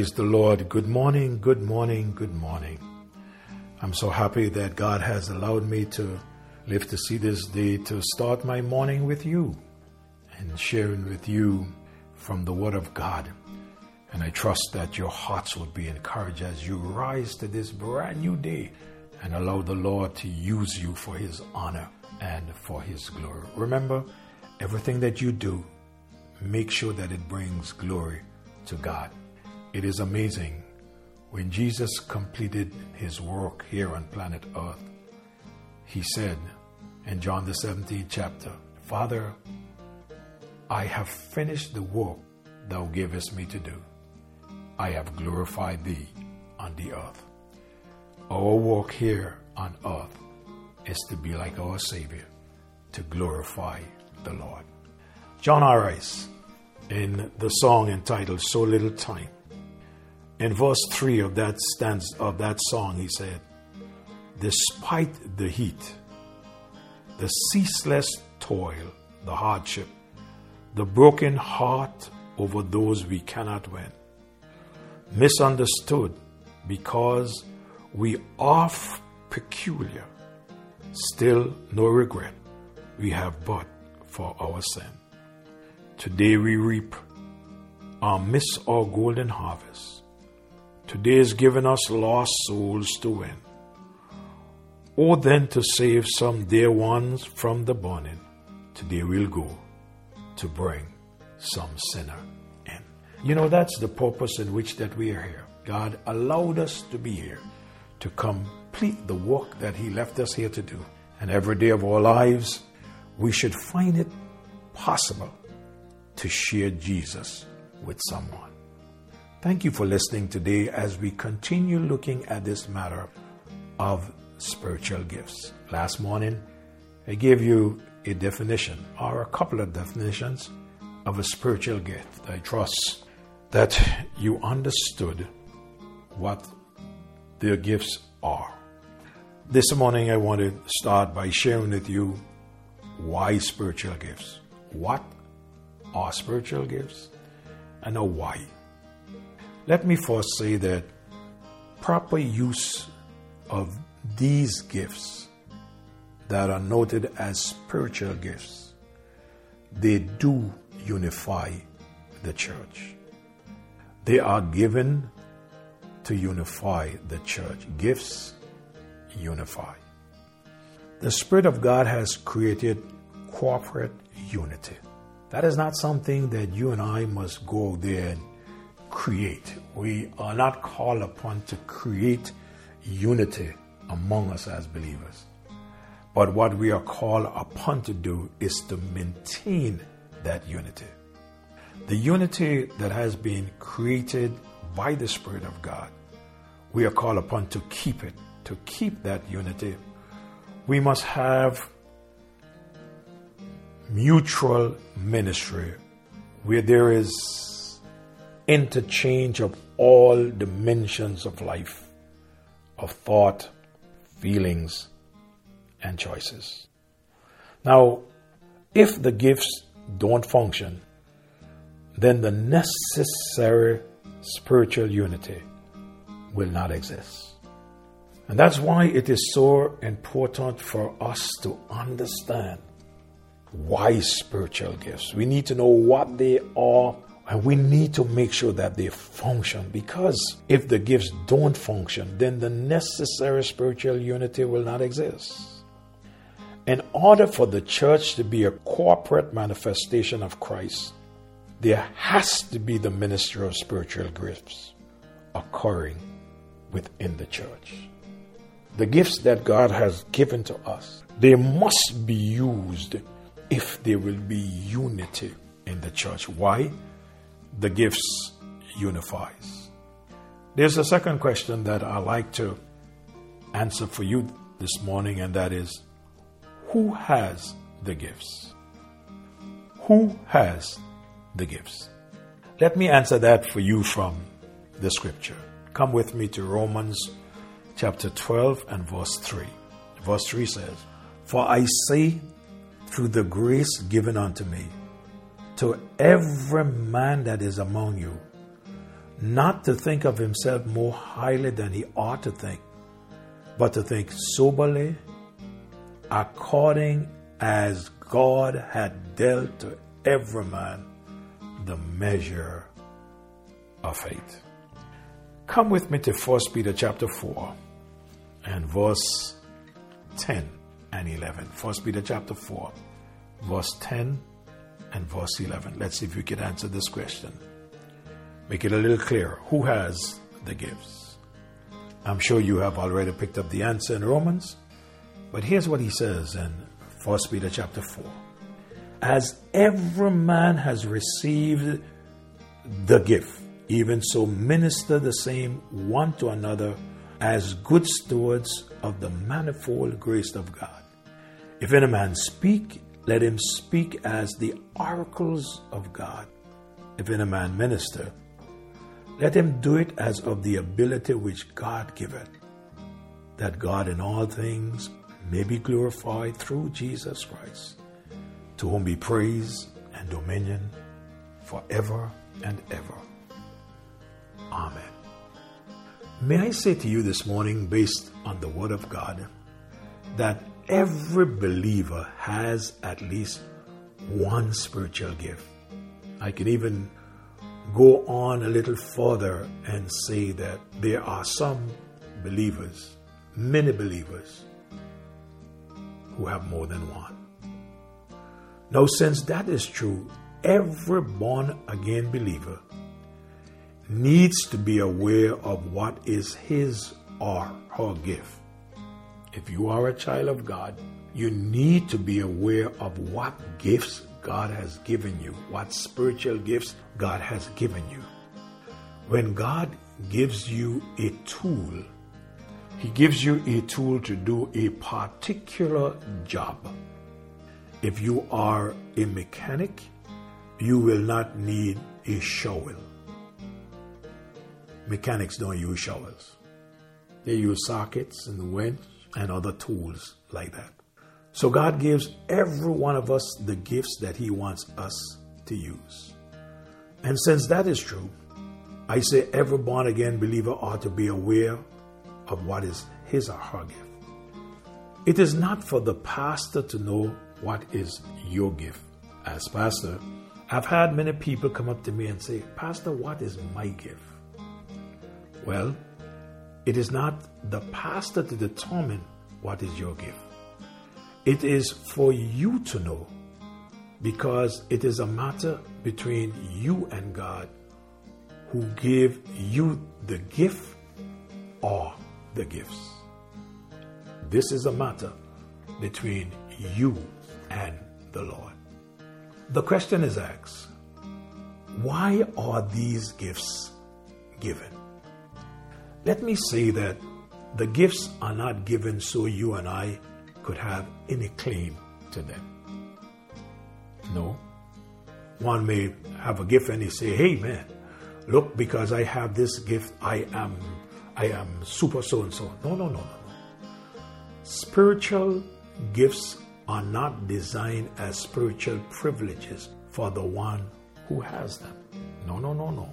Praise the Lord. Good morning, good morning, good morning. I'm so happy that God has allowed me to live to see this day to start my morning with you and sharing with you from the Word of God. And I trust that your hearts will be encouraged as you rise to this brand new day and allow the Lord to use you for His honor and for His glory. Remember, everything that you do, make sure that it brings glory to God. It is amazing when Jesus completed His work here on planet Earth. He said in John the 17th chapter, Father, I have finished the work thou gavest me to do. I have glorified thee on the earth. Our work here on earth is to be like our Savior, to glorify the Lord. John R. Rice, in the song entitled So Little Time, in verse 3 of that stanza of that song, he said, Despite the heat, the ceaseless toil, the hardship, the broken heart over those we cannot win, misunderstood because we are peculiar, still no regret we have but for our sin. Today we reap our miss our golden harvest. Today is given us lost souls to win. Or then to save some dear ones from the burning. Today we'll go to bring some sinner in. You know, that's the purpose in which that we are here. God allowed us to be here to complete the work that He left us here to do. And every day of our lives, we should find it possible to share Jesus with someone. Thank you for listening today as we continue looking at this matter of spiritual gifts. Last morning, I gave you a definition or a couple of definitions of a spiritual gift. I trust that you understood what their gifts are. This morning, I want to start by sharing with you why spiritual gifts. What are spiritual gifts and why? Let me first say that proper use of these gifts that are noted as spiritual gifts, they do unify the church. They are given to unify the church. Gifts unify. The Spirit of God has created corporate unity. That is not something that you and I must go there and create. We are not called upon to create unity among us as believers. But what we are called upon to do is to maintain that unity. The unity that has been created by the Spirit of God, we are called upon to keep it. To keep that unity, we must have mutual ministry where there is interchange of all dimensions of life, of thought, feelings, and choices. Now, if the gifts don't function, then the necessary spiritual unity will not exist. And that's why it is so important for us to understand why spiritual gifts. We need to know what they are and we need to make sure that they function because if the gifts don't function, then the necessary spiritual unity will not exist. In order for the church to be a corporate manifestation of Christ, there has to be the ministry of spiritual gifts occurring within the church. The gifts that God has given to us, they must be used if there will be unity in the church. Why? The gifts unifies. There's a second question that I like to answer for you this morning, and that is who has the gifts? Who has the gifts? Let me answer that for you from the scripture. Come with me to Romans chapter 12 and verse 3. Verse 3 says, For I say, through the grace given unto me, to every man that is among you, not to think of himself more highly than he ought to think, but to think soberly, according as God had dealt to every man the measure of faith. Come with me to 1 Peter chapter 4 and verse 10 and 11. 1 Peter chapter 4, verse 10 and verse 11. Let's see if we can answer this question. Make it a little clearer. Who has the gifts? I'm sure you have already picked up the answer in Romans, but here's what he says in 1 Peter chapter 4. As every man has received the gift, even so minister the same one to another as good stewards of the manifold grace of God. If any man speak, let him speak as the oracles of God. If any man minister, let him do it as of the ability which God giveth, that God in all things may be glorified through Jesus Christ, to whom be praise and dominion forever and ever. Amen. May I say to you this morning, based on the Word of God, that every believer has at least one spiritual gift. I can even go on a little further and say that there are some believers, many believers, who have more than one. Now, since that is true, every born again believer needs to be aware of what is his or her gift. If you are a child of God, you need to be aware of what gifts God has given you, what spiritual gifts God has given you. When God gives you a tool, He gives you a tool to do a particular job. If you are a mechanic, you will not need a shovel. Mechanics don't use shovels. They use sockets and winch and other tools like that. So God gives every one of us the gifts that He wants us to use. And since that is true, I say every born again believer ought to be aware of what is his or her gift. It is not for the pastor to know what is your gift. As pastor, I've had many people come up to me and say, Pastor, what is my gift? Well, it is not the pastor to determine what is your gift. It is for you to know because it is a matter between you and God who gave you the gift or the gifts. This is a matter between you and the Lord. The question is asked why are these gifts given? Let me say that the gifts are not given so you and I could have any claim to them. No. One may have a gift and he say, "Hey man, look because I have this gift, I am I am super so and so." No, no, no, no, no. Spiritual gifts are not designed as spiritual privileges for the one who has them. No, no, no, no.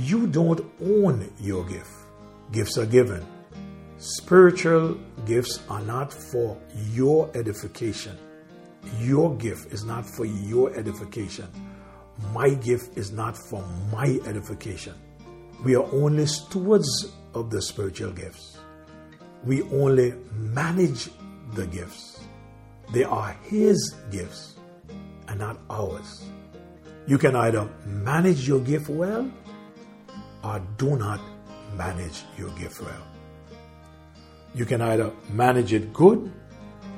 You don't own your gift. Gifts are given Spiritual gifts are not for your edification. Your gift is not for your edification. My gift is not for my edification. We are only stewards of the spiritual gifts. We only manage the gifts. They are His gifts and not ours. You can either manage your gift well or do not manage your gift well. You can either manage it good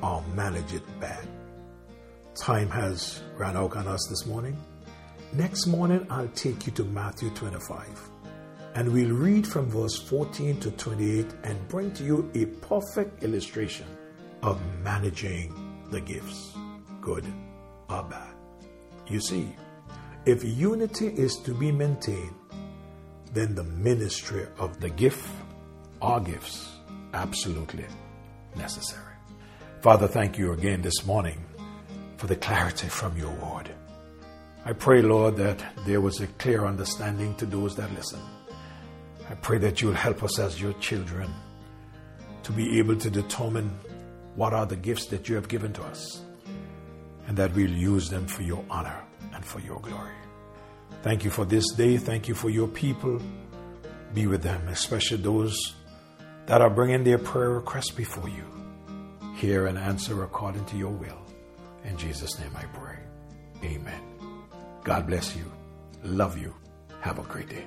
or manage it bad. Time has run out on us this morning. Next morning, I'll take you to Matthew 25 and we'll read from verse 14 to 28 and bring to you a perfect illustration of managing the gifts, good or bad. You see, if unity is to be maintained, then the ministry of the gift or gifts absolutely necessary. Father, thank you again this morning for the clarity from your word. I pray, Lord, that there was a clear understanding to those that listen. I pray that you'll help us as your children to be able to determine what are the gifts that you have given to us and that we'll use them for your honor and for your glory. Thank you for this day. Thank you for your people. Be with them, especially those that are bringing their prayer requests before you. Hear and answer according to your will. In Jesus' name I pray. Amen. God bless you. Love you. Have a great day.